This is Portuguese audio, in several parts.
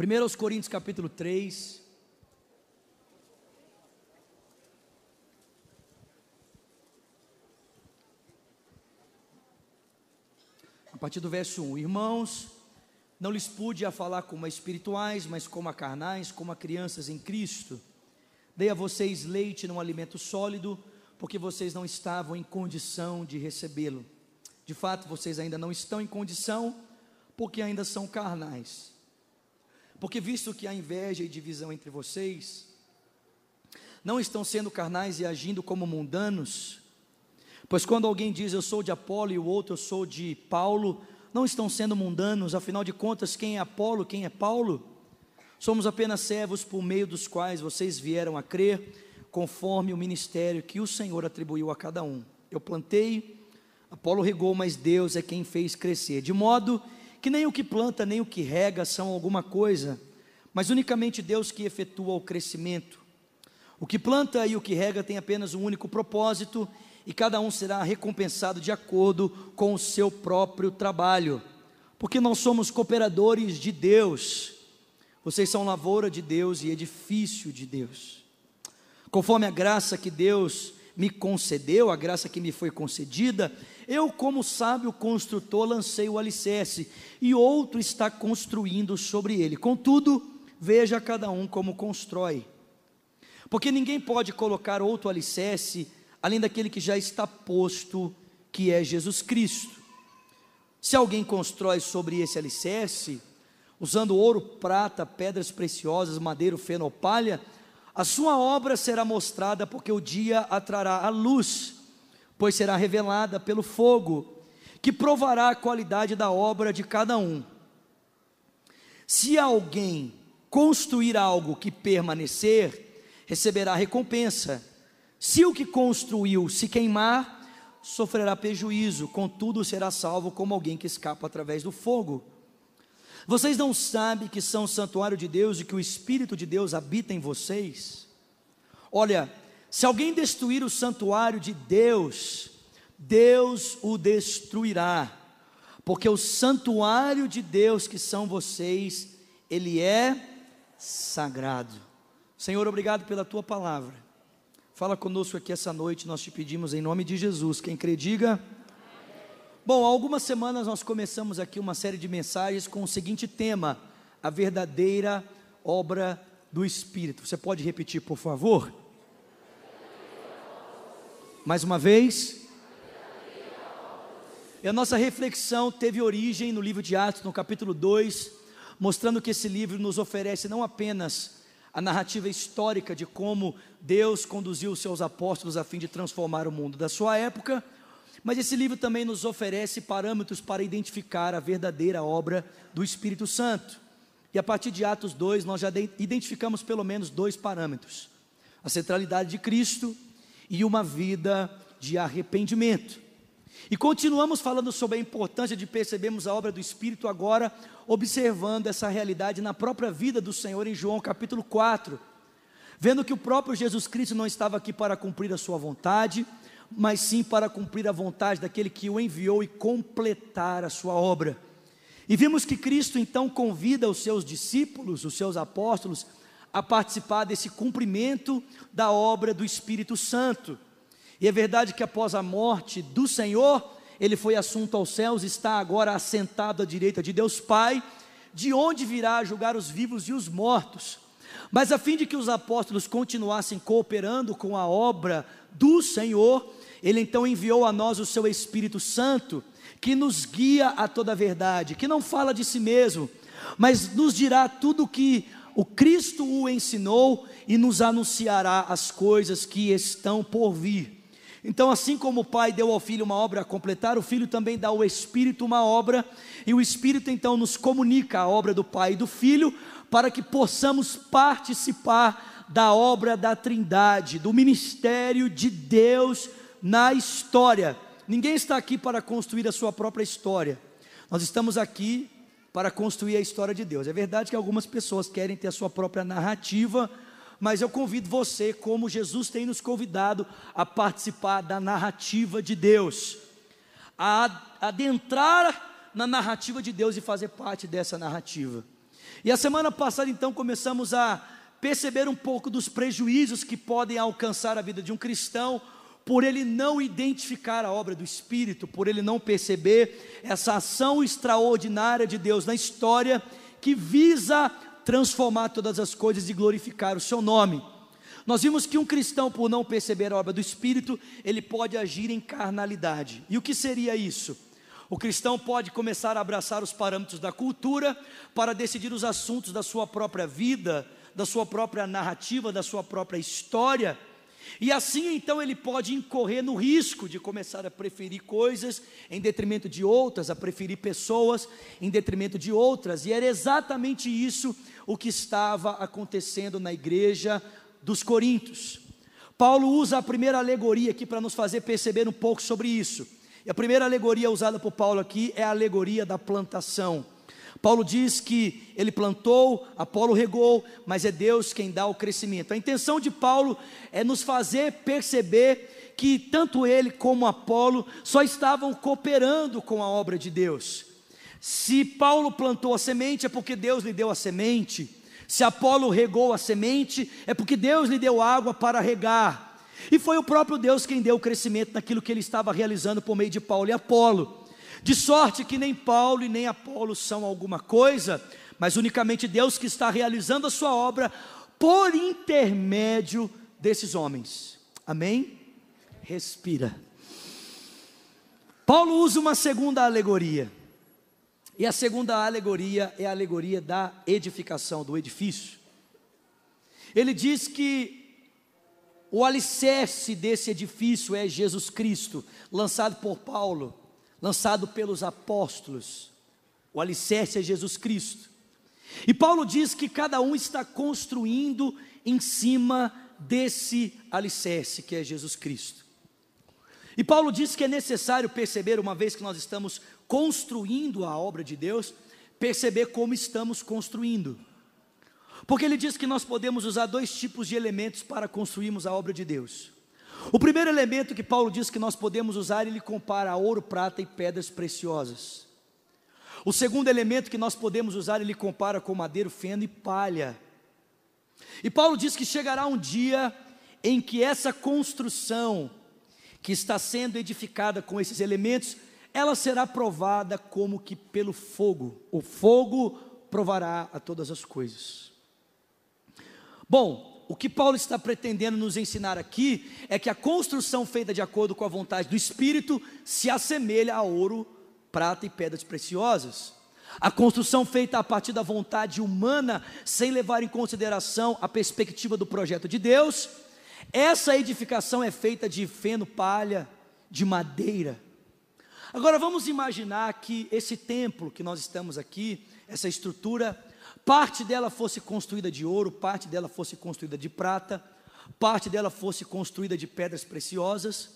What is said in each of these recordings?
1 aos Coríntios capítulo 3. A partir do verso 1, irmãos, não lhes pude a falar como a espirituais, mas como a carnais, como a crianças em Cristo. Dei a vocês leite num alimento sólido, porque vocês não estavam em condição de recebê-lo. De fato, vocês ainda não estão em condição, porque ainda são carnais. Porque visto que há inveja e divisão entre vocês, não estão sendo carnais e agindo como mundanos, pois quando alguém diz eu sou de Apolo e o outro eu sou de Paulo, não estão sendo mundanos, afinal de contas, quem é Apolo, quem é Paulo? Somos apenas servos por meio dos quais vocês vieram a crer, conforme o ministério que o Senhor atribuiu a cada um. Eu plantei, Apolo regou, mas Deus é quem fez crescer, de modo que nem o que planta nem o que rega são alguma coisa, mas unicamente Deus que efetua o crescimento. O que planta e o que rega tem apenas um único propósito, e cada um será recompensado de acordo com o seu próprio trabalho, porque nós somos cooperadores de Deus, vocês são lavoura de Deus e edifício de Deus. Conforme a graça que Deus me concedeu, a graça que me foi concedida, eu, como sábio construtor, lancei o alicerce, e outro está construindo sobre ele. Contudo, veja cada um como constrói. Porque ninguém pode colocar outro alicerce além daquele que já está posto, que é Jesus Cristo. Se alguém constrói sobre esse alicerce, usando ouro, prata, pedras preciosas, madeiro, feno palha, a sua obra será mostrada, porque o dia atrará a luz pois será revelada pelo fogo, que provará a qualidade da obra de cada um. Se alguém construir algo que permanecer, receberá recompensa. Se o que construiu se queimar, sofrerá prejuízo, contudo será salvo como alguém que escapa através do fogo. Vocês não sabem que são santuário de Deus e que o Espírito de Deus habita em vocês? Olha, se alguém destruir o santuário de Deus, Deus o destruirá, porque o santuário de Deus que são vocês, ele é sagrado. Senhor, obrigado pela tua palavra. Fala conosco aqui essa noite, nós te pedimos em nome de Jesus. Quem crê, diga. Bom, há algumas semanas nós começamos aqui uma série de mensagens com o seguinte tema: a verdadeira obra do Espírito. Você pode repetir, por favor? Mais uma vez. E a nossa reflexão teve origem no livro de Atos, no capítulo 2, mostrando que esse livro nos oferece não apenas a narrativa histórica de como Deus conduziu os seus apóstolos a fim de transformar o mundo da sua época, mas esse livro também nos oferece parâmetros para identificar a verdadeira obra do Espírito Santo. E a partir de Atos 2, nós já identificamos pelo menos dois parâmetros: a centralidade de Cristo e uma vida de arrependimento. E continuamos falando sobre a importância de percebermos a obra do Espírito agora, observando essa realidade na própria vida do Senhor em João capítulo 4, vendo que o próprio Jesus Cristo não estava aqui para cumprir a sua vontade, mas sim para cumprir a vontade daquele que o enviou e completar a sua obra. E vimos que Cristo então convida os seus discípulos, os seus apóstolos, a participar desse cumprimento da obra do Espírito Santo. E é verdade que após a morte do Senhor, ele foi assunto aos céus, está agora assentado à direita de Deus Pai, de onde virá julgar os vivos e os mortos. Mas a fim de que os apóstolos continuassem cooperando com a obra do Senhor, ele então enviou a nós o seu Espírito Santo, que nos guia a toda a verdade, que não fala de si mesmo, mas nos dirá tudo o que o Cristo o ensinou e nos anunciará as coisas que estão por vir. Então, assim como o Pai deu ao Filho uma obra a completar, o Filho também dá ao Espírito uma obra, e o Espírito então nos comunica a obra do Pai e do Filho, para que possamos participar da obra da Trindade, do ministério de Deus na história. Ninguém está aqui para construir a sua própria história, nós estamos aqui para construir a história de Deus. É verdade que algumas pessoas querem ter a sua própria narrativa, mas eu convido você, como Jesus tem nos convidado, a participar da narrativa de Deus, a adentrar na narrativa de Deus e fazer parte dessa narrativa. E a semana passada, então, começamos a perceber um pouco dos prejuízos que podem alcançar a vida de um cristão por ele não identificar a obra do Espírito, por ele não perceber essa ação extraordinária de Deus na história que visa transformar todas as coisas e glorificar o seu nome. Nós vimos que um cristão, por não perceber a obra do Espírito, ele pode agir em carnalidade. E o que seria isso? O cristão pode começar a abraçar os parâmetros da cultura para decidir os assuntos da sua própria vida, da sua própria narrativa, da sua própria história. E assim então ele pode incorrer no risco de começar a preferir coisas em detrimento de outras, a preferir pessoas em detrimento de outras, e era exatamente isso o que estava acontecendo na igreja dos Coríntios. Paulo usa a primeira alegoria aqui para nos fazer perceber um pouco sobre isso. E a primeira alegoria usada por Paulo aqui é a alegoria da plantação. Paulo diz que ele plantou, Apolo regou, mas é Deus quem dá o crescimento. A intenção de Paulo é nos fazer perceber que tanto ele como Apolo só estavam cooperando com a obra de Deus. Se Paulo plantou a semente, é porque Deus lhe deu a semente. Se Apolo regou a semente, é porque Deus lhe deu água para regar. E foi o próprio Deus quem deu o crescimento naquilo que ele estava realizando por meio de Paulo e Apolo. De sorte que nem Paulo e nem Apolo são alguma coisa, mas unicamente Deus que está realizando a sua obra por intermédio desses homens. Amém? Respira. Paulo usa uma segunda alegoria. E a segunda alegoria é a alegoria da edificação, do edifício. Ele diz que o alicerce desse edifício é Jesus Cristo, lançado por Paulo, lançado pelos apóstolos. O alicerce é Jesus Cristo. E Paulo diz que cada um está construindo em cima desse alicerce que é Jesus Cristo. E Paulo diz que é necessário perceber, uma vez que nós estamos construindo a obra de Deus, perceber como estamos construindo. Porque ele diz que nós podemos usar dois tipos de elementos para construirmos a obra de Deus. O primeiro elemento que Paulo diz que nós podemos usar, ele compara a ouro, prata e pedras preciosas. O segundo elemento que nós podemos usar, ele compara com madeiro, feno e palha. E Paulo diz que chegará um dia em que essa construção que está sendo edificada com esses elementos, ela será provada como que pelo fogo. O fogo provará a todas as coisas. Bom, o que Paulo está pretendendo nos ensinar aqui é que a construção feita de acordo com a vontade do Espírito se assemelha a ouro, prata e pedras preciosas. A construção feita a partir da vontade humana, sem levar em consideração a perspectiva do projeto de Deus, essa edificação é feita de feno, palha, de madeira. Agora vamos imaginar que esse templo que nós estamos aqui, essa estrutura, parte dela fosse construída de ouro, parte dela fosse construída de prata, parte dela fosse construída de pedras preciosas,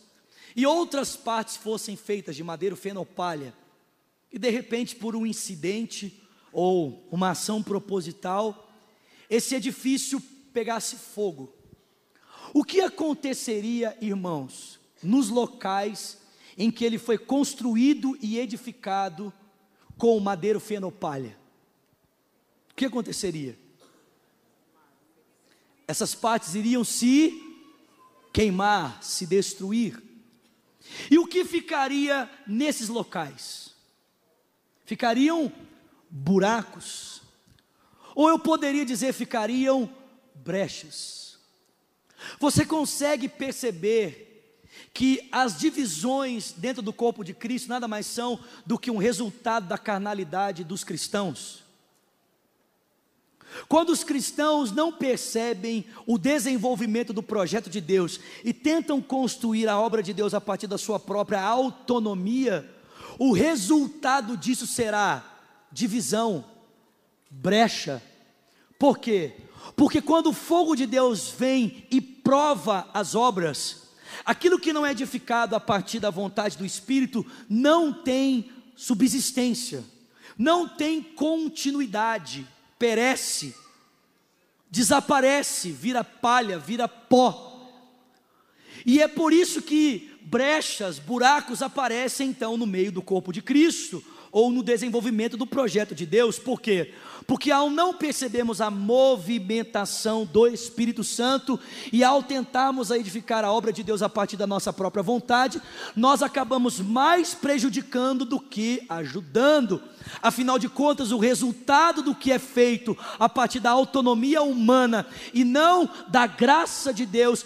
e outras partes fossem feitas de madeira, feno ou palha, e de repente, por um incidente ou uma ação proposital, esse edifício pegasse fogo. O que aconteceria, irmãos, nos locais em que ele foi construído e edificado com madeiro, feno ou palha? O que aconteceria? Essas partes iriam se queimar, se destruir. E o que ficaria nesses locais? Ficariam buracos, ou eu poderia dizer, ficariam brechas. Você consegue perceber que as divisões dentro do corpo de Cristo nada mais são do que um resultado da carnalidade dos cristãos? Quando os cristãos não percebem o desenvolvimento do projeto de Deus e tentam construir a obra de Deus a partir da sua própria autonomia, o resultado disso será divisão, brecha. Por quê? Porque quando o fogo de Deus vem e prova as obras, aquilo que não é edificado a partir da vontade do Espírito não tem subsistência, não tem continuidade perece, desaparece, vira palha, vira pó. E é por isso que brechas, buracos aparecem então no meio do corpo de Cristo, ou no desenvolvimento do projeto de Deus. Por quê? Porque ao não percebermos a movimentação do Espírito Santo e ao tentarmos edificar a obra de Deus a partir da nossa própria vontade, nós acabamos mais prejudicando do que ajudando. Afinal de contas, o resultado do que é feito a partir da autonomia humana e não da graça de Deus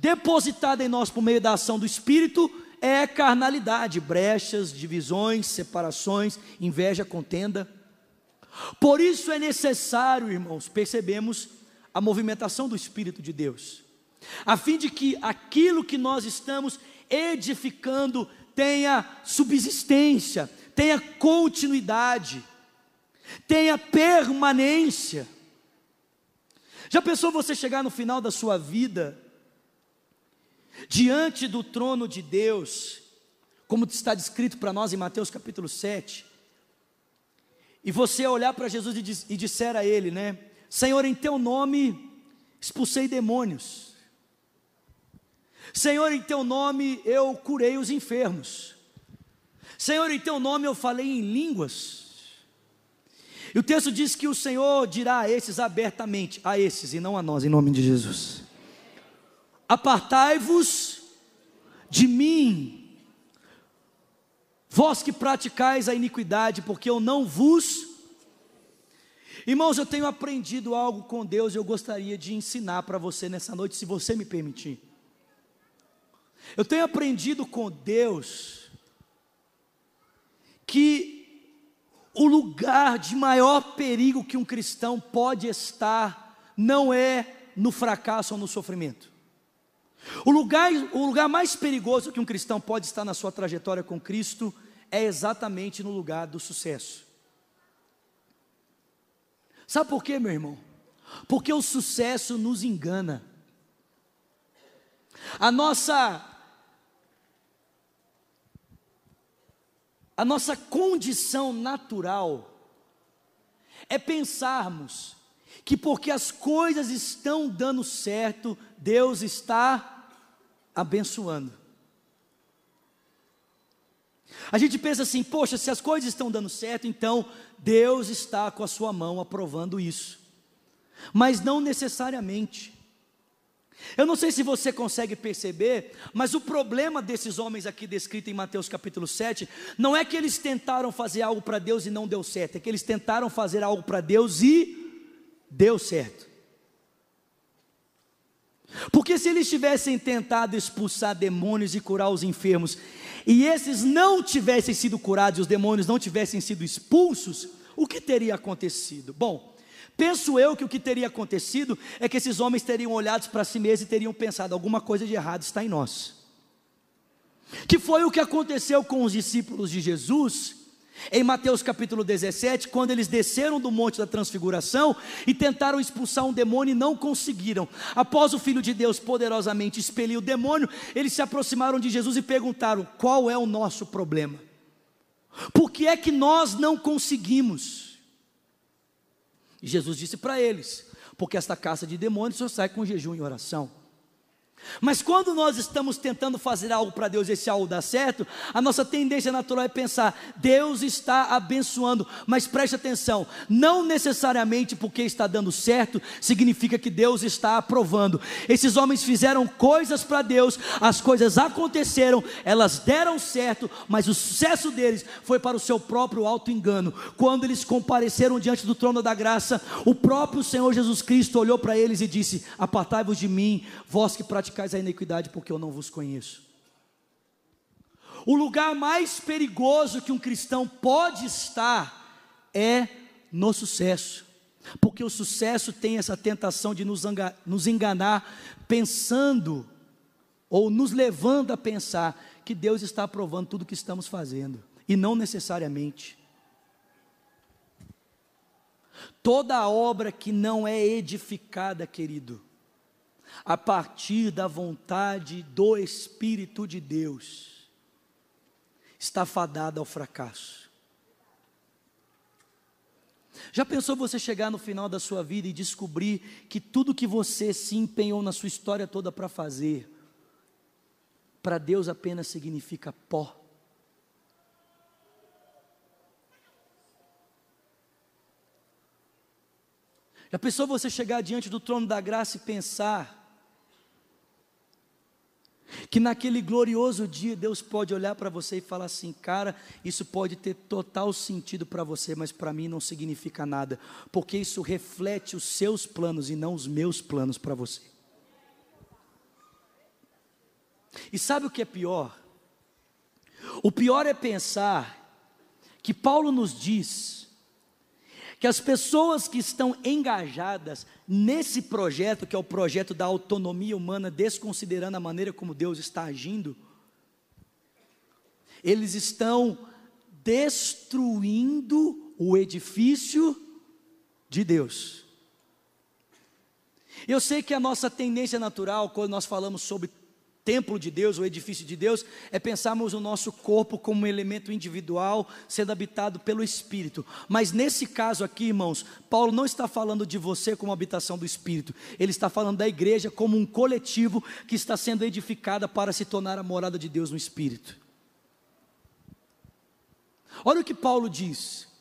depositada em nós por meio da ação do Espírito é carnalidade, brechas, divisões, separações, inveja, contenda. Por isso é necessário, irmãos, percebemos a movimentação do Espírito de Deus, a fim de que aquilo que nós estamos edificando tenha subsistência, tenha continuidade, tenha permanência. Já pensou você chegar no final da sua vida, diante do trono de Deus, como está descrito para nós em Mateus capítulo 7, e você olhar para Jesus e, diz, e disser a Ele, né? Senhor, em Teu nome expulsei demônios. Senhor, em Teu nome eu curei os enfermos. Senhor, em Teu nome eu falei em línguas. E o texto diz que o Senhor dirá a esses abertamente, a esses e não a nós, em nome de Jesus: Apartai-vos de mim, Vós que praticais a iniquidade, porque eu não vos. Irmãos, eu tenho aprendido algo com Deus e eu gostaria de ensinar para você nessa noite, se você me permitir. Eu tenho aprendido com Deus que o lugar de maior perigo que um cristão pode estar não é no fracasso ou no sofrimento. O lugar, o lugar mais perigoso que um cristão pode estar na sua trajetória com Cristo é exatamente no lugar do sucesso. Sabe por quê, meu irmão? Porque o sucesso nos engana. A nossa a nossa condição natural é pensarmos que porque as coisas estão dando certo, Deus está abençoando. A gente pensa assim, poxa, se as coisas estão dando certo, então Deus está com a sua mão aprovando isso. Mas não necessariamente. Eu não sei se você consegue perceber, mas o problema desses homens aqui descrito em Mateus capítulo 7, não é que eles tentaram fazer algo para Deus e não deu certo, é que eles tentaram fazer algo para Deus e deu certo. Porque se eles tivessem tentado expulsar demônios e curar os enfermos, e esses não tivessem sido curados e os demônios não tivessem sido expulsos, o que teria acontecido? Bom, penso eu que o que teria acontecido é que esses homens teriam olhado para si mesmos e teriam pensado: alguma coisa de errado está em nós. Que foi o que aconteceu com os discípulos de Jesus em Mateus capítulo 17, quando eles desceram do monte da transfiguração e tentaram expulsar um demônio e não conseguiram. Após o Filho de Deus poderosamente expelir o demônio, eles se aproximaram de Jesus e perguntaram: qual é o nosso problema? Por que é que nós não conseguimos? E Jesus disse para eles: porque esta caça de demônios só sai com jejum e oração. Mas quando nós estamos tentando fazer algo para Deus e esse algo dá certo, a nossa tendência natural é pensar: Deus está abençoando, mas preste atenção, não necessariamente porque está dando certo significa que Deus está aprovando. Esses homens fizeram coisas para Deus, as coisas aconteceram, elas deram certo, mas o sucesso deles foi para o seu próprio alto engano. Quando eles compareceram diante do trono da graça, o próprio Senhor Jesus Cristo olhou para eles e disse: Apartai-vos de mim, vós que praticais praticais a iniquidade, porque eu não vos conheço. O lugar mais perigoso que um cristão pode estar é no sucesso, porque o sucesso tem essa tentação de nos enganar, pensando, ou nos levando a pensar, que Deus está aprovando tudo que estamos fazendo, e não necessariamente. Toda obra que não é edificada, querido, a partir da vontade do Espírito de Deus, está fadada ao fracasso. Já pensou você chegar no final da sua vida e descobrir que tudo que você se empenhou na sua história toda para fazer, para Deus apenas significa pó? Já pensou você chegar diante do trono da graça e pensar que naquele glorioso dia Deus pode olhar para você e falar assim: cara, isso pode ter total sentido para você, mas para mim não significa nada, porque isso reflete os seus planos e não os meus planos para você. E sabe o que é pior? O pior é pensar que Paulo nos diz que as pessoas que estão engajadas nesse projeto, que é o projeto da autonomia humana, desconsiderando a maneira como Deus está agindo, eles estão destruindo o edifício de Deus. Eu sei que a nossa tendência natural, quando nós falamos sobre templo de Deus, o edifício de Deus, é pensarmos o nosso corpo como um elemento individual, sendo habitado pelo Espírito. Mas nesse caso aqui, irmãos, Paulo não está falando de você como habitação do Espírito, ele está falando da igreja como um coletivo que está sendo edificada para se tornar a morada de Deus no Espírito. Olha o que Paulo diz.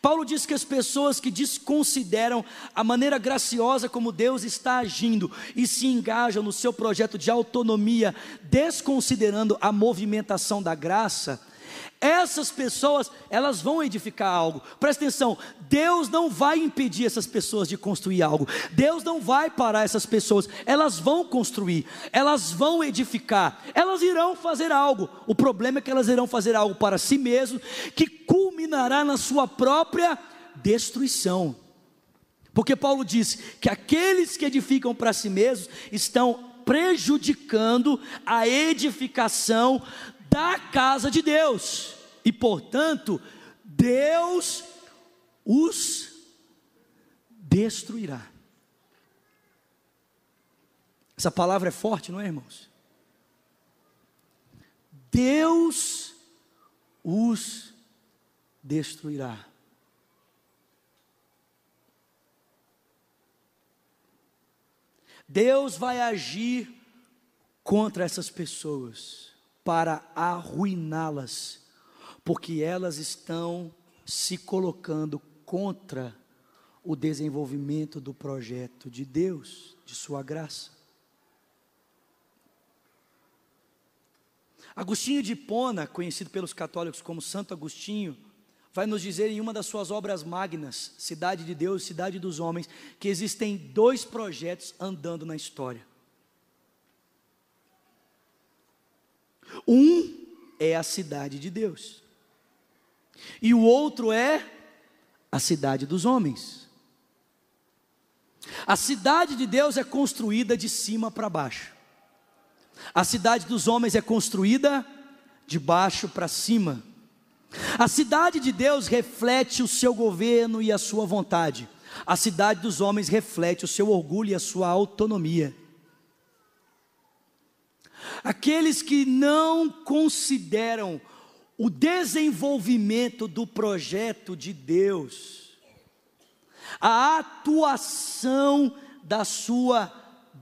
Paulo diz que as pessoas que desconsideram a maneira graciosa como Deus está agindo e se engajam no seu projeto de autonomia, desconsiderando a movimentação da graça, essas pessoas, elas vão edificar algo. Presta atenção, Deus não vai impedir essas pessoas de construir algo. Deus não vai parar essas pessoas. Elas vão construir, elas vão edificar, elas irão fazer algo. O problema é que elas irão fazer algo para si mesmo que culminará na sua própria destruição. Porque Paulo diz que aqueles que edificam para si mesmos estão prejudicando a edificação da casa de Deus, e portanto, Deus os destruirá. Essa palavra é forte, não é, irmãos? Deus os destruirá. Deus vai agir contra essas pessoas para arruiná-las, porque elas estão se colocando contra o desenvolvimento do projeto de Deus, de Sua graça. Agostinho de Hipona, conhecido pelos católicos como Santo Agostinho, vai nos dizer em uma das suas obras magnas, Cidade de Deus, Cidade dos Homens, que existem dois projetos andando na história. Um é a cidade de Deus, e o outro é a cidade dos homens. A cidade de Deus é construída de cima para baixo, a cidade dos homens é construída de baixo para cima. A cidade de Deus reflete o seu governo e a sua vontade, a cidade dos homens reflete o seu orgulho e a sua autonomia. Aqueles que não consideram o desenvolvimento do projeto de Deus, a atuação da sua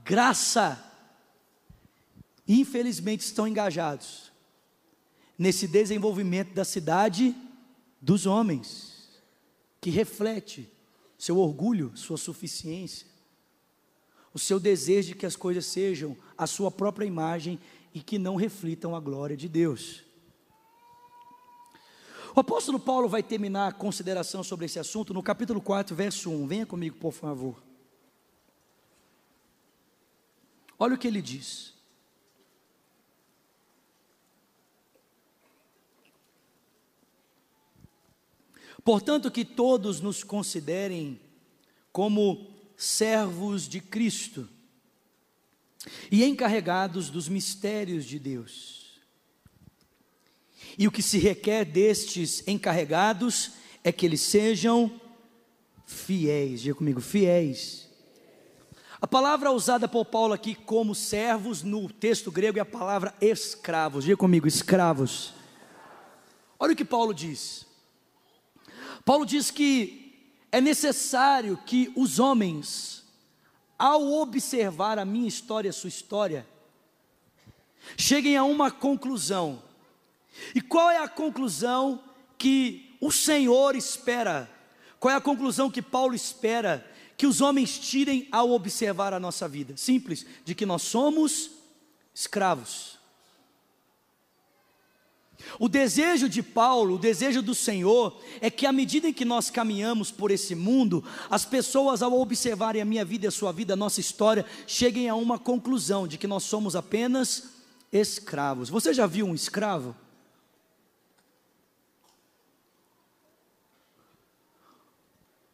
graça, infelizmente estão engajados nesse desenvolvimento da cidade dos homens, que reflete seu orgulho, sua suficiência o seu desejo de que as coisas sejam a sua própria imagem e que não reflitam a glória de Deus. O apóstolo Paulo vai terminar a consideração sobre esse assunto no capítulo 4, verso 1. Venha comigo, por favor. Olha o que ele diz. Portanto, que todos nos considerem como servos de Cristo e encarregados dos mistérios de Deus. E o que se requer destes encarregados é que eles sejam fiéis. Diga comigo, fiéis. A palavra usada por Paulo aqui como servos no texto grego é a palavra escravos. Diga comigo, escravos. Olha o que Paulo diz. Paulo diz que é necessário que os homens, ao observar a minha história, a sua história, cheguem a uma conclusão. E qual é a conclusão que o Senhor espera? Qual é a conclusão que Paulo espera que os homens tirem ao observar a nossa vida? Simples, de que nós somos escravos. O desejo de Paulo, o desejo do Senhor, é que à medida em que nós caminhamos por esse mundo, as pessoas, ao observarem a minha vida e a sua vida, a nossa história, cheguem a uma conclusão de que nós somos apenas escravos. Você já viu um escravo?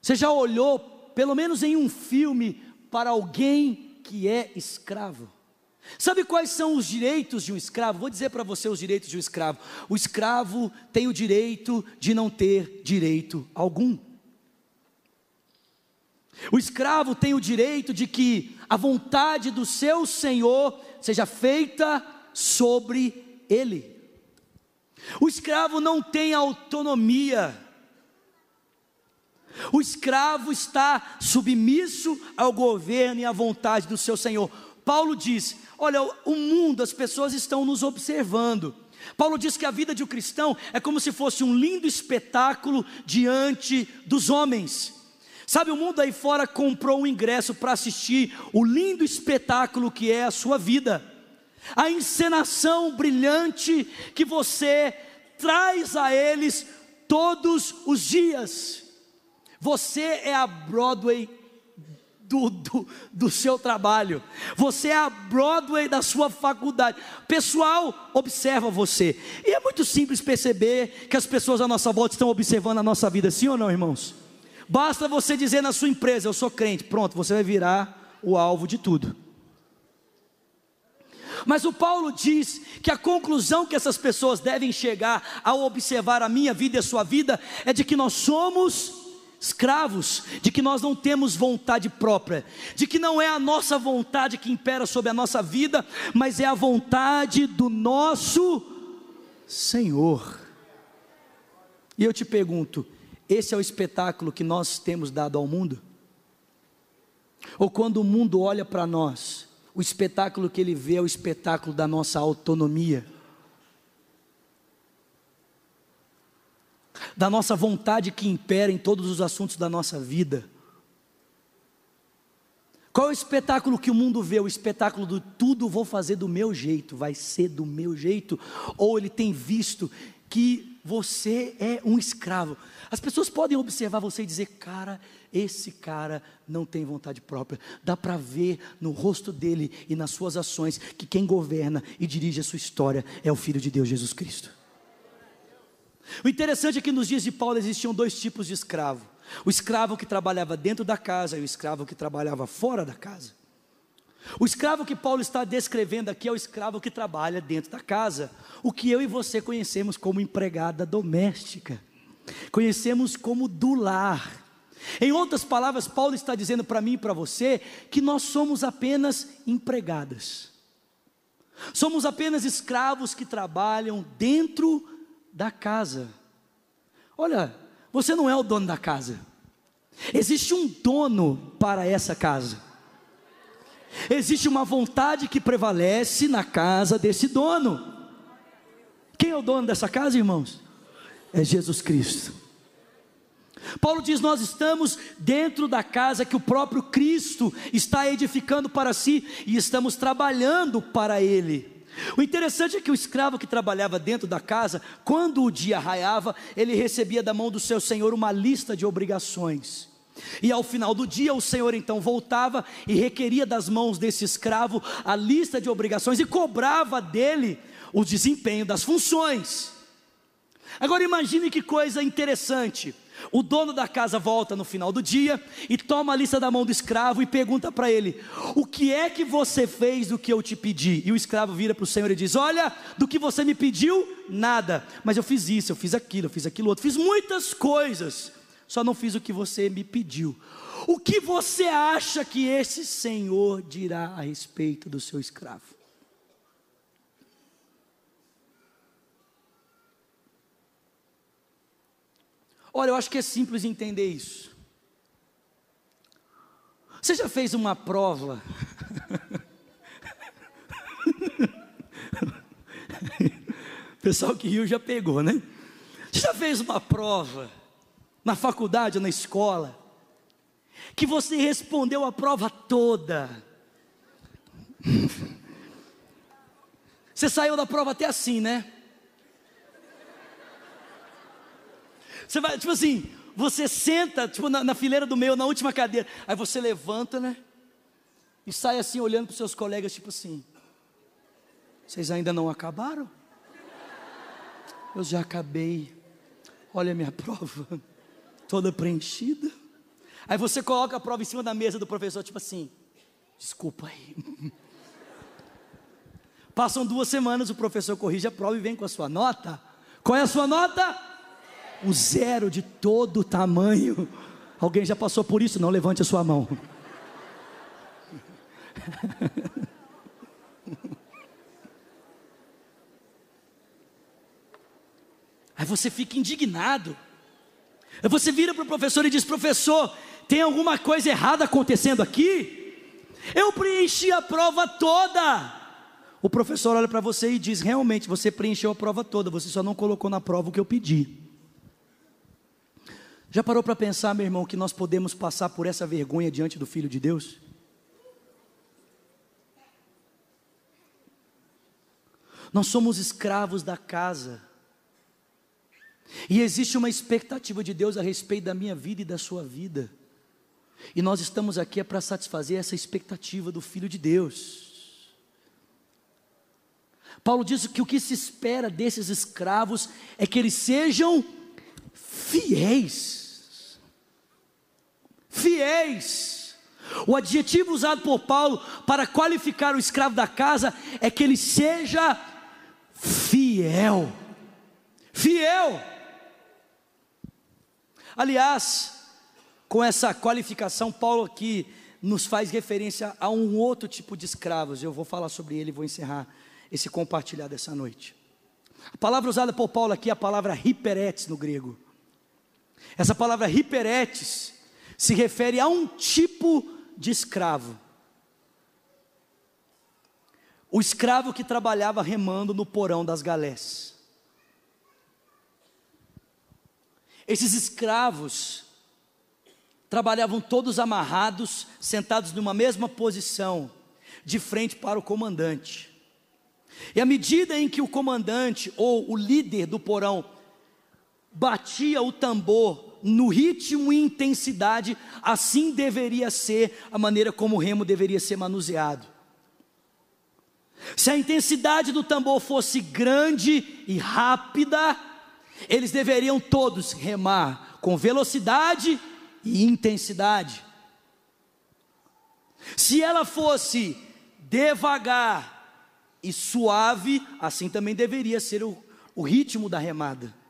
Você já olhou, pelo menos em um filme, para alguém que é escravo? Sabe quais são os direitos de um escravo? Vou dizer para você os direitos de um escravo. O escravo tem o direito de não ter direito algum. O escravo tem o direito de que a vontade do seu senhor seja feita sobre ele. O escravo não tem autonomia. O escravo está submisso ao governo e à vontade do seu senhor. Paulo diz: Olha, o mundo, as pessoas estão nos observando. Paulo diz que a vida de um cristão é como se fosse um lindo espetáculo diante dos homens. Sabe, o mundo aí fora comprou um ingresso para assistir o lindo espetáculo que é a sua vida, a encenação brilhante que você traz a eles todos os dias. Você é a Broadway do, do, seu trabalho, você é a Broadway da sua faculdade. Pessoal, observa você. E é muito simples perceber que as pessoas à nossa volta estão observando a nossa vida, sim ou não, irmãos? Basta você dizer na sua empresa, eu sou crente, pronto, você vai virar o alvo de tudo. Mas o Paulo diz que a conclusão que essas pessoas devem chegar ao observar a minha vida e a sua vida é de que nós somos escravos, de que nós não temos vontade própria, de que não é a nossa vontade que impera sobre a nossa vida, mas é a vontade do nosso Senhor. E eu te pergunto: esse é o espetáculo que nós temos dado ao mundo? Ou quando o mundo olha para nós, o espetáculo que ele vê é o espetáculo da nossa autonomia? Da nossa vontade que impera em todos os assuntos da nossa vida. Qual é o espetáculo que o mundo vê? O espetáculo do tudo vou fazer do meu jeito, vai ser do meu jeito, ou ele tem visto que você é um escravo. As pessoas podem observar você e dizer: cara, esse cara não tem vontade própria. Dá para ver no rosto dele e nas suas ações que quem governa e dirige a sua história é o Filho de Deus, Jesus Cristo. O interessante é que nos dias de Paulo existiam dois tipos de escravo: o escravo que trabalhava dentro da casa e o escravo que trabalhava fora da casa. O escravo que Paulo está descrevendo aqui é o escravo que trabalha dentro da casa, o que eu e você conhecemos como empregada doméstica, conhecemos como do lar. Em outras palavras, Paulo está dizendo para mim e para você que nós somos apenas empregadas, somos apenas escravos que trabalham dentro da casa. Olha, você não é o dono da casa. Existe um dono para essa casa. Existe uma vontade que prevalece na casa desse dono. Quem é o dono dessa casa, irmãos? É Jesus Cristo. Paulo diz: Nós estamos dentro da casa que o próprio Cristo está edificando para si e estamos trabalhando para Ele. O interessante é que o escravo que trabalhava dentro da casa, quando o dia raiava, ele recebia da mão do seu senhor uma lista de obrigações. E ao final do dia, o senhor então voltava e requeria das mãos desse escravo a lista de obrigações e cobrava dele o desempenho das funções. Agora imagine que coisa interessante. O dono da casa volta no final do dia e toma a lista da mão do escravo e pergunta para ele: O que é que você fez do que eu te pedi? E o escravo vira para o senhor e diz: Olha, do que você me pediu, nada. Mas eu fiz isso, eu fiz aquilo, eu fiz aquilo outro, fiz muitas coisas, só não fiz o que você me pediu. O que você acha que esse senhor dirá a respeito do seu escravo? Olha, eu acho que é simples entender isso. Você já fez uma prova? Pessoal que riu já pegou, né? Você já fez uma prova na faculdade ou na escola? que você respondeu a prova toda. Você saiu da prova até assim, né? Você vai, tipo assim, você senta, tipo, na, na fileira do meio, na última cadeira. Aí você levanta, né? E sai assim, olhando para os seus colegas, tipo assim: Vocês ainda não acabaram? Eu já acabei. Olha a minha prova, toda preenchida. Aí você coloca a prova em cima da mesa do professor, tipo assim: Desculpa aí. Passam duas semanas, o professor corrige a prova e vem com a sua nota. Qual é a sua nota? O zero de todo tamanho. Alguém já passou por isso? Não levante a sua mão. Aí você fica indignado. Aí você vira para o professor e diz: professor, tem alguma coisa errada acontecendo aqui? Eu preenchi a prova toda. O professor olha para você e diz: realmente, você preencheu a prova toda, você só não colocou na prova o que eu pedi. Já parou para pensar, meu irmão, que nós podemos passar por essa vergonha diante do Filho de Deus? Nós somos escravos da casa. E existe uma expectativa de Deus a respeito da minha vida e da sua vida. E nós estamos aqui é para satisfazer essa expectativa do Filho de Deus. Paulo diz que o que se espera desses escravos é que eles sejam fiéis. Fiéis. O adjetivo usado por Paulo para qualificar o escravo da casa é que ele seja fiel. Fiel. Aliás, com essa qualificação, Paulo aqui nos faz referência a um outro tipo de escravos. Eu vou falar sobre ele e vou encerrar esse compartilhar dessa noite. A palavra usada por Paulo aqui é a palavra hiperetes no grego. Essa palavra hiperetes se refere a um tipo de escravo. O escravo que trabalhava remando no porão das galés. Esses escravos trabalhavam todos amarrados, sentados numa mesma posição, de frente para o comandante. E à medida em que o comandante ou o líder do porão batia o tambor no ritmo e intensidade, assim deveria ser a maneira como o remo deveria ser manuseado. Se a intensidade do tambor fosse grande e rápida, eles deveriam todos remar com velocidade e intensidade. Se ela fosse devagar e suave, assim também deveria ser o, o ritmo da remada.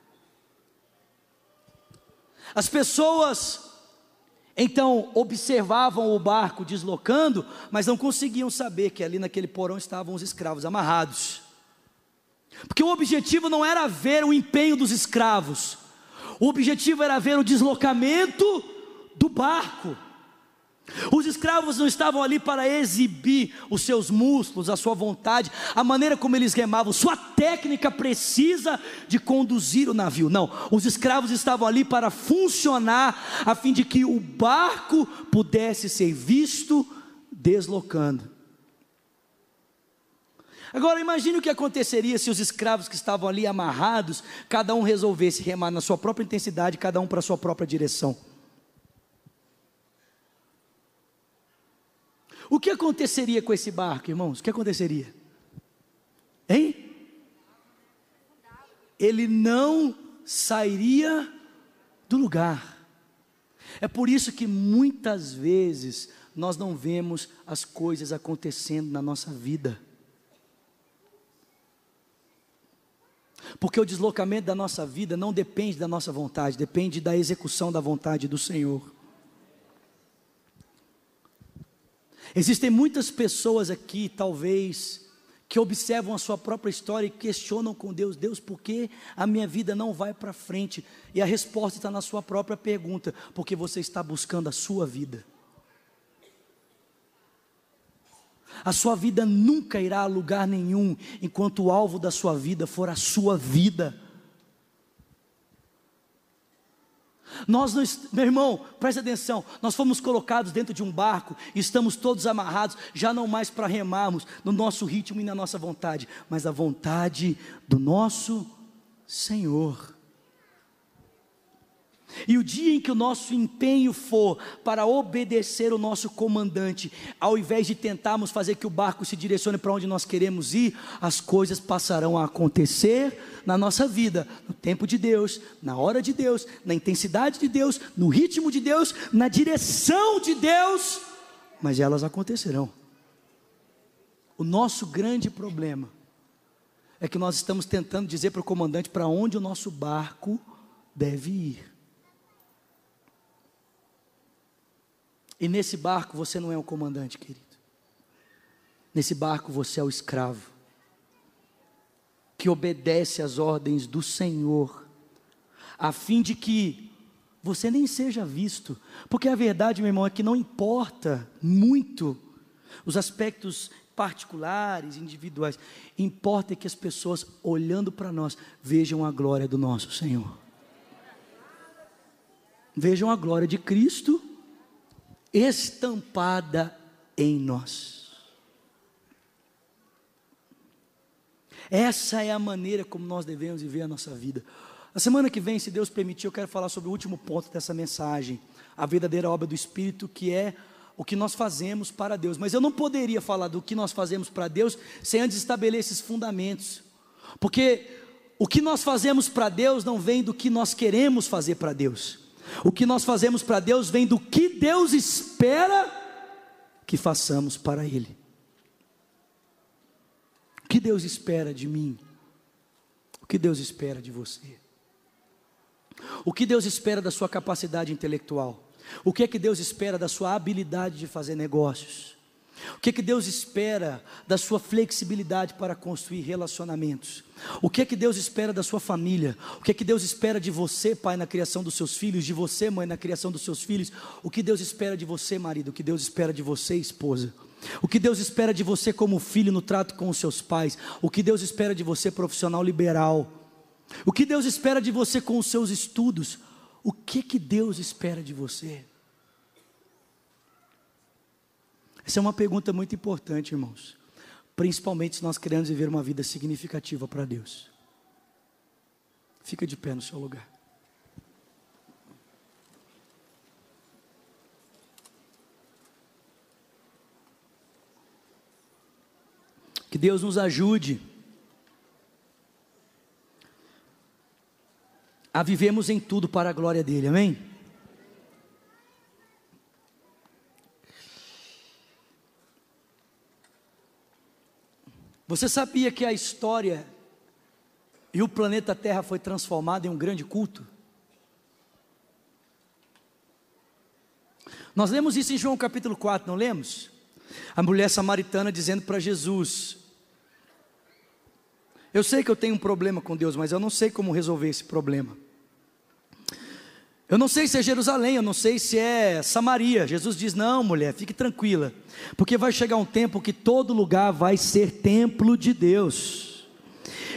As pessoas então observavam o barco deslocando, mas não conseguiam saber que ali naquele porão estavam os escravos amarrados. Porque o objetivo não era ver o empenho dos escravos, o objetivo era ver o deslocamento do barco. Os escravos não estavam ali para exibir os seus músculos, a sua vontade, a maneira como eles remavam, sua técnica precisa de conduzir o navio. Não, os escravos estavam ali para funcionar, a fim de que o barco pudesse ser visto deslocando. Agora imagine o que aconteceria se os escravos que estavam ali amarrados, cada um resolvesse remar na sua própria intensidade, cada um para a sua própria direção. O que aconteceria com esse barco, irmãos? O que aconteceria? Hein? Ele não sairia do lugar. É por isso que muitas vezes nós não vemos as coisas acontecendo na nossa vida. Porque o deslocamento da nossa vida não depende da nossa vontade, depende da execução da vontade do Senhor. Existem muitas pessoas aqui, talvez, que observam a sua própria história e questionam com Deus: Deus, por que a minha vida não vai para frente? E a resposta está na sua própria pergunta: porque você está buscando a sua vida. A sua vida nunca irá a lugar nenhum enquanto o alvo da sua vida for a sua vida. Nós, não, meu irmão, preste atenção, nós fomos colocados dentro de um barco, estamos todos amarrados, já não mais para remarmos no nosso ritmo e na nossa vontade, mas a vontade do nosso Senhor. E o dia em que o nosso empenho for para obedecer o nosso comandante, ao invés de tentarmos fazer que o barco se direcione para onde nós queremos ir, as coisas passarão a acontecer na nossa vida, no tempo de Deus, na hora de Deus, na intensidade de Deus, no ritmo de Deus, na direção de Deus, mas elas acontecerão. O nosso grande problema é que nós estamos tentando dizer para o comandante para onde o nosso barco deve ir. E nesse barco você não é o comandante, querido. Nesse barco você é o escravo, que obedece às ordens do Senhor, a fim de que você nem seja visto, porque a verdade, meu irmão, é que não importa muito os aspectos particulares, individuais, importa que as pessoas olhando para nós vejam a glória do nosso Senhor. Vejam a glória de Cristo estampada em nós. Essa é a maneira como nós devemos viver a nossa vida. A semana que vem, se Deus permitir, eu quero falar sobre o último ponto dessa mensagem, a verdadeira obra do Espírito, que é o que nós fazemos para Deus. Mas eu não poderia falar do que nós fazemos para Deus sem antes estabelecer esses fundamentos. Porque o que nós fazemos para Deus não vem do que nós queremos fazer para Deus. O que nós fazemos para Deus vem do que Deus espera que façamos para Ele. O que Deus espera de mim? O que Deus espera de você? O que Deus espera da sua capacidade intelectual? O que é que Deus espera da sua habilidade de fazer negócios? O que é que Deus espera da sua flexibilidade para construir relacionamentos? O que é que Deus espera da sua família? O que é que Deus espera de você, pai, na criação dos seus filhos, de você, mãe, na criação dos seus filhos? O que Deus espera de você, marido? O que Deus espera de você, esposa? O que Deus espera de você como filho no trato com os seus pais? O que Deus espera de você, profissional liberal? O que Deus espera de você com os seus estudos? O que que Deus espera de você? Essa é uma pergunta muito importante, irmãos. Principalmente se nós queremos viver uma vida significativa para Deus. Fica de pé no seu lugar. Que Deus nos ajude a vivermos em tudo para a glória dele, amém? Você sabia que a história e o planeta Terra foi transformado em um grande culto? Nós lemos isso em João capítulo 4, não lemos? A mulher samaritana dizendo para Jesus: Eu sei que eu tenho um problema com Deus, mas eu não sei como resolver esse problema. Eu não sei se é Jerusalém, eu não sei se é Samaria. Jesus diz: Não, mulher, fique tranquila, porque vai chegar um tempo que todo lugar vai ser templo de Deus.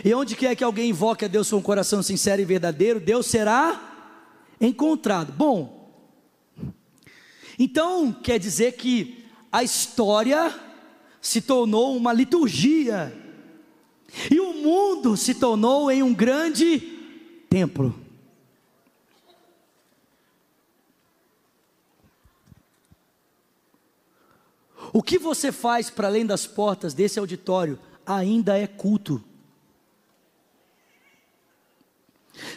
E onde quer que alguém invoque a Deus com um coração sincero e verdadeiro, Deus será encontrado. Bom, então quer dizer que a história se tornou uma liturgia, e o mundo se tornou em um grande templo. O que você faz para além das portas desse auditório ainda é culto.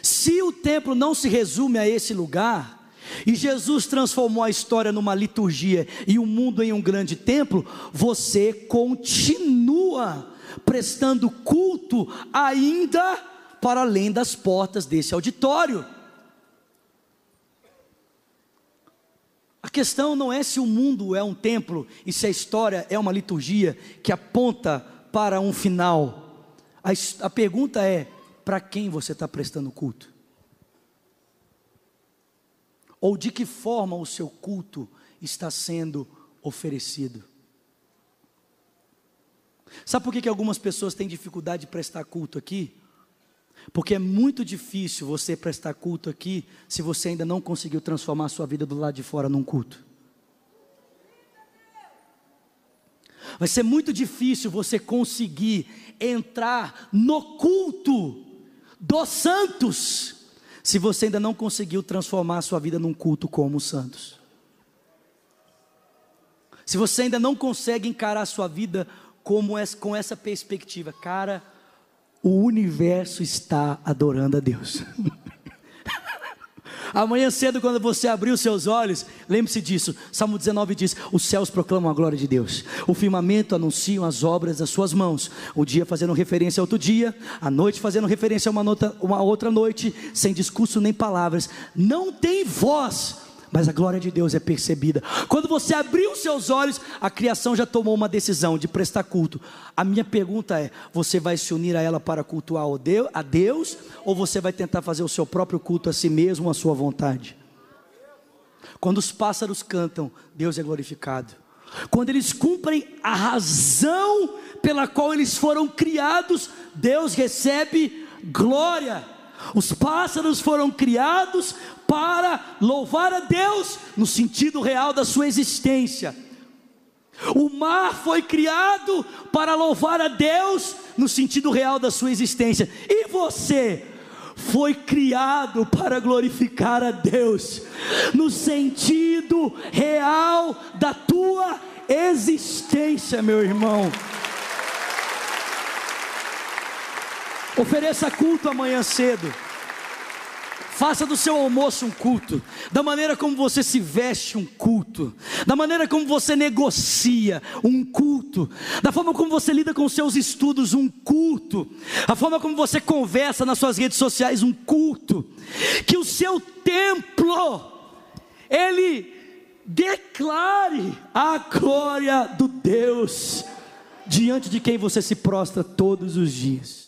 Se o templo não se resume a esse lugar, e Jesus transformou a história numa liturgia e o mundo em um grande templo, você continua prestando culto ainda para além das portas desse auditório. Questão não é se o mundo é um templo e se a história é uma liturgia que aponta para um final. A, a pergunta é: para quem você está prestando culto? Ou de que forma o seu culto está sendo oferecido? Sabe por que, que algumas pessoas têm dificuldade de prestar culto aqui? Porque é muito difícil você prestar culto aqui se você ainda não conseguiu transformar a sua vida do lado de fora num culto. Vai ser muito difícil você conseguir entrar no culto dos santos se você ainda não conseguiu transformar a sua vida num culto como os santos. Se você ainda não consegue encarar a sua vida como essa, com essa perspectiva, cara, o universo está adorando a Deus. Amanhã cedo, quando você abrir os seus olhos, lembre-se disso. Salmo 19 diz: Os céus proclamam a glória de Deus, o firmamento anunciam as obras das suas mãos. O dia fazendo referência a outro dia, a noite fazendo referência a uma, nota, uma outra noite, sem discurso nem palavras. Não tem voz mas a glória de Deus é percebida. Quando você abriu os seus olhos, a criação já tomou uma decisão de prestar culto. A minha pergunta é: você vai se unir a ela para cultuar a Deus, ou você vai tentar fazer o seu próprio culto a si mesmo, a sua vontade? Quando os pássaros cantam, Deus é glorificado. Quando eles cumprem a razão pela qual eles foram criados, Deus recebe glória. Os pássaros foram criados para louvar a Deus no sentido real da sua existência. O mar foi criado para louvar a Deus no sentido real da sua existência. E você foi criado para glorificar a Deus no sentido real da tua existência, meu irmão. Ofereça culto amanhã cedo. Faça do seu almoço um culto, da maneira como você se veste um culto, da maneira como você negocia um culto, da forma como você lida com seus estudos um culto, a forma como você conversa nas suas redes sociais um culto. Que o seu templo ele declare a glória do Deus diante de quem você se prostra todos os dias.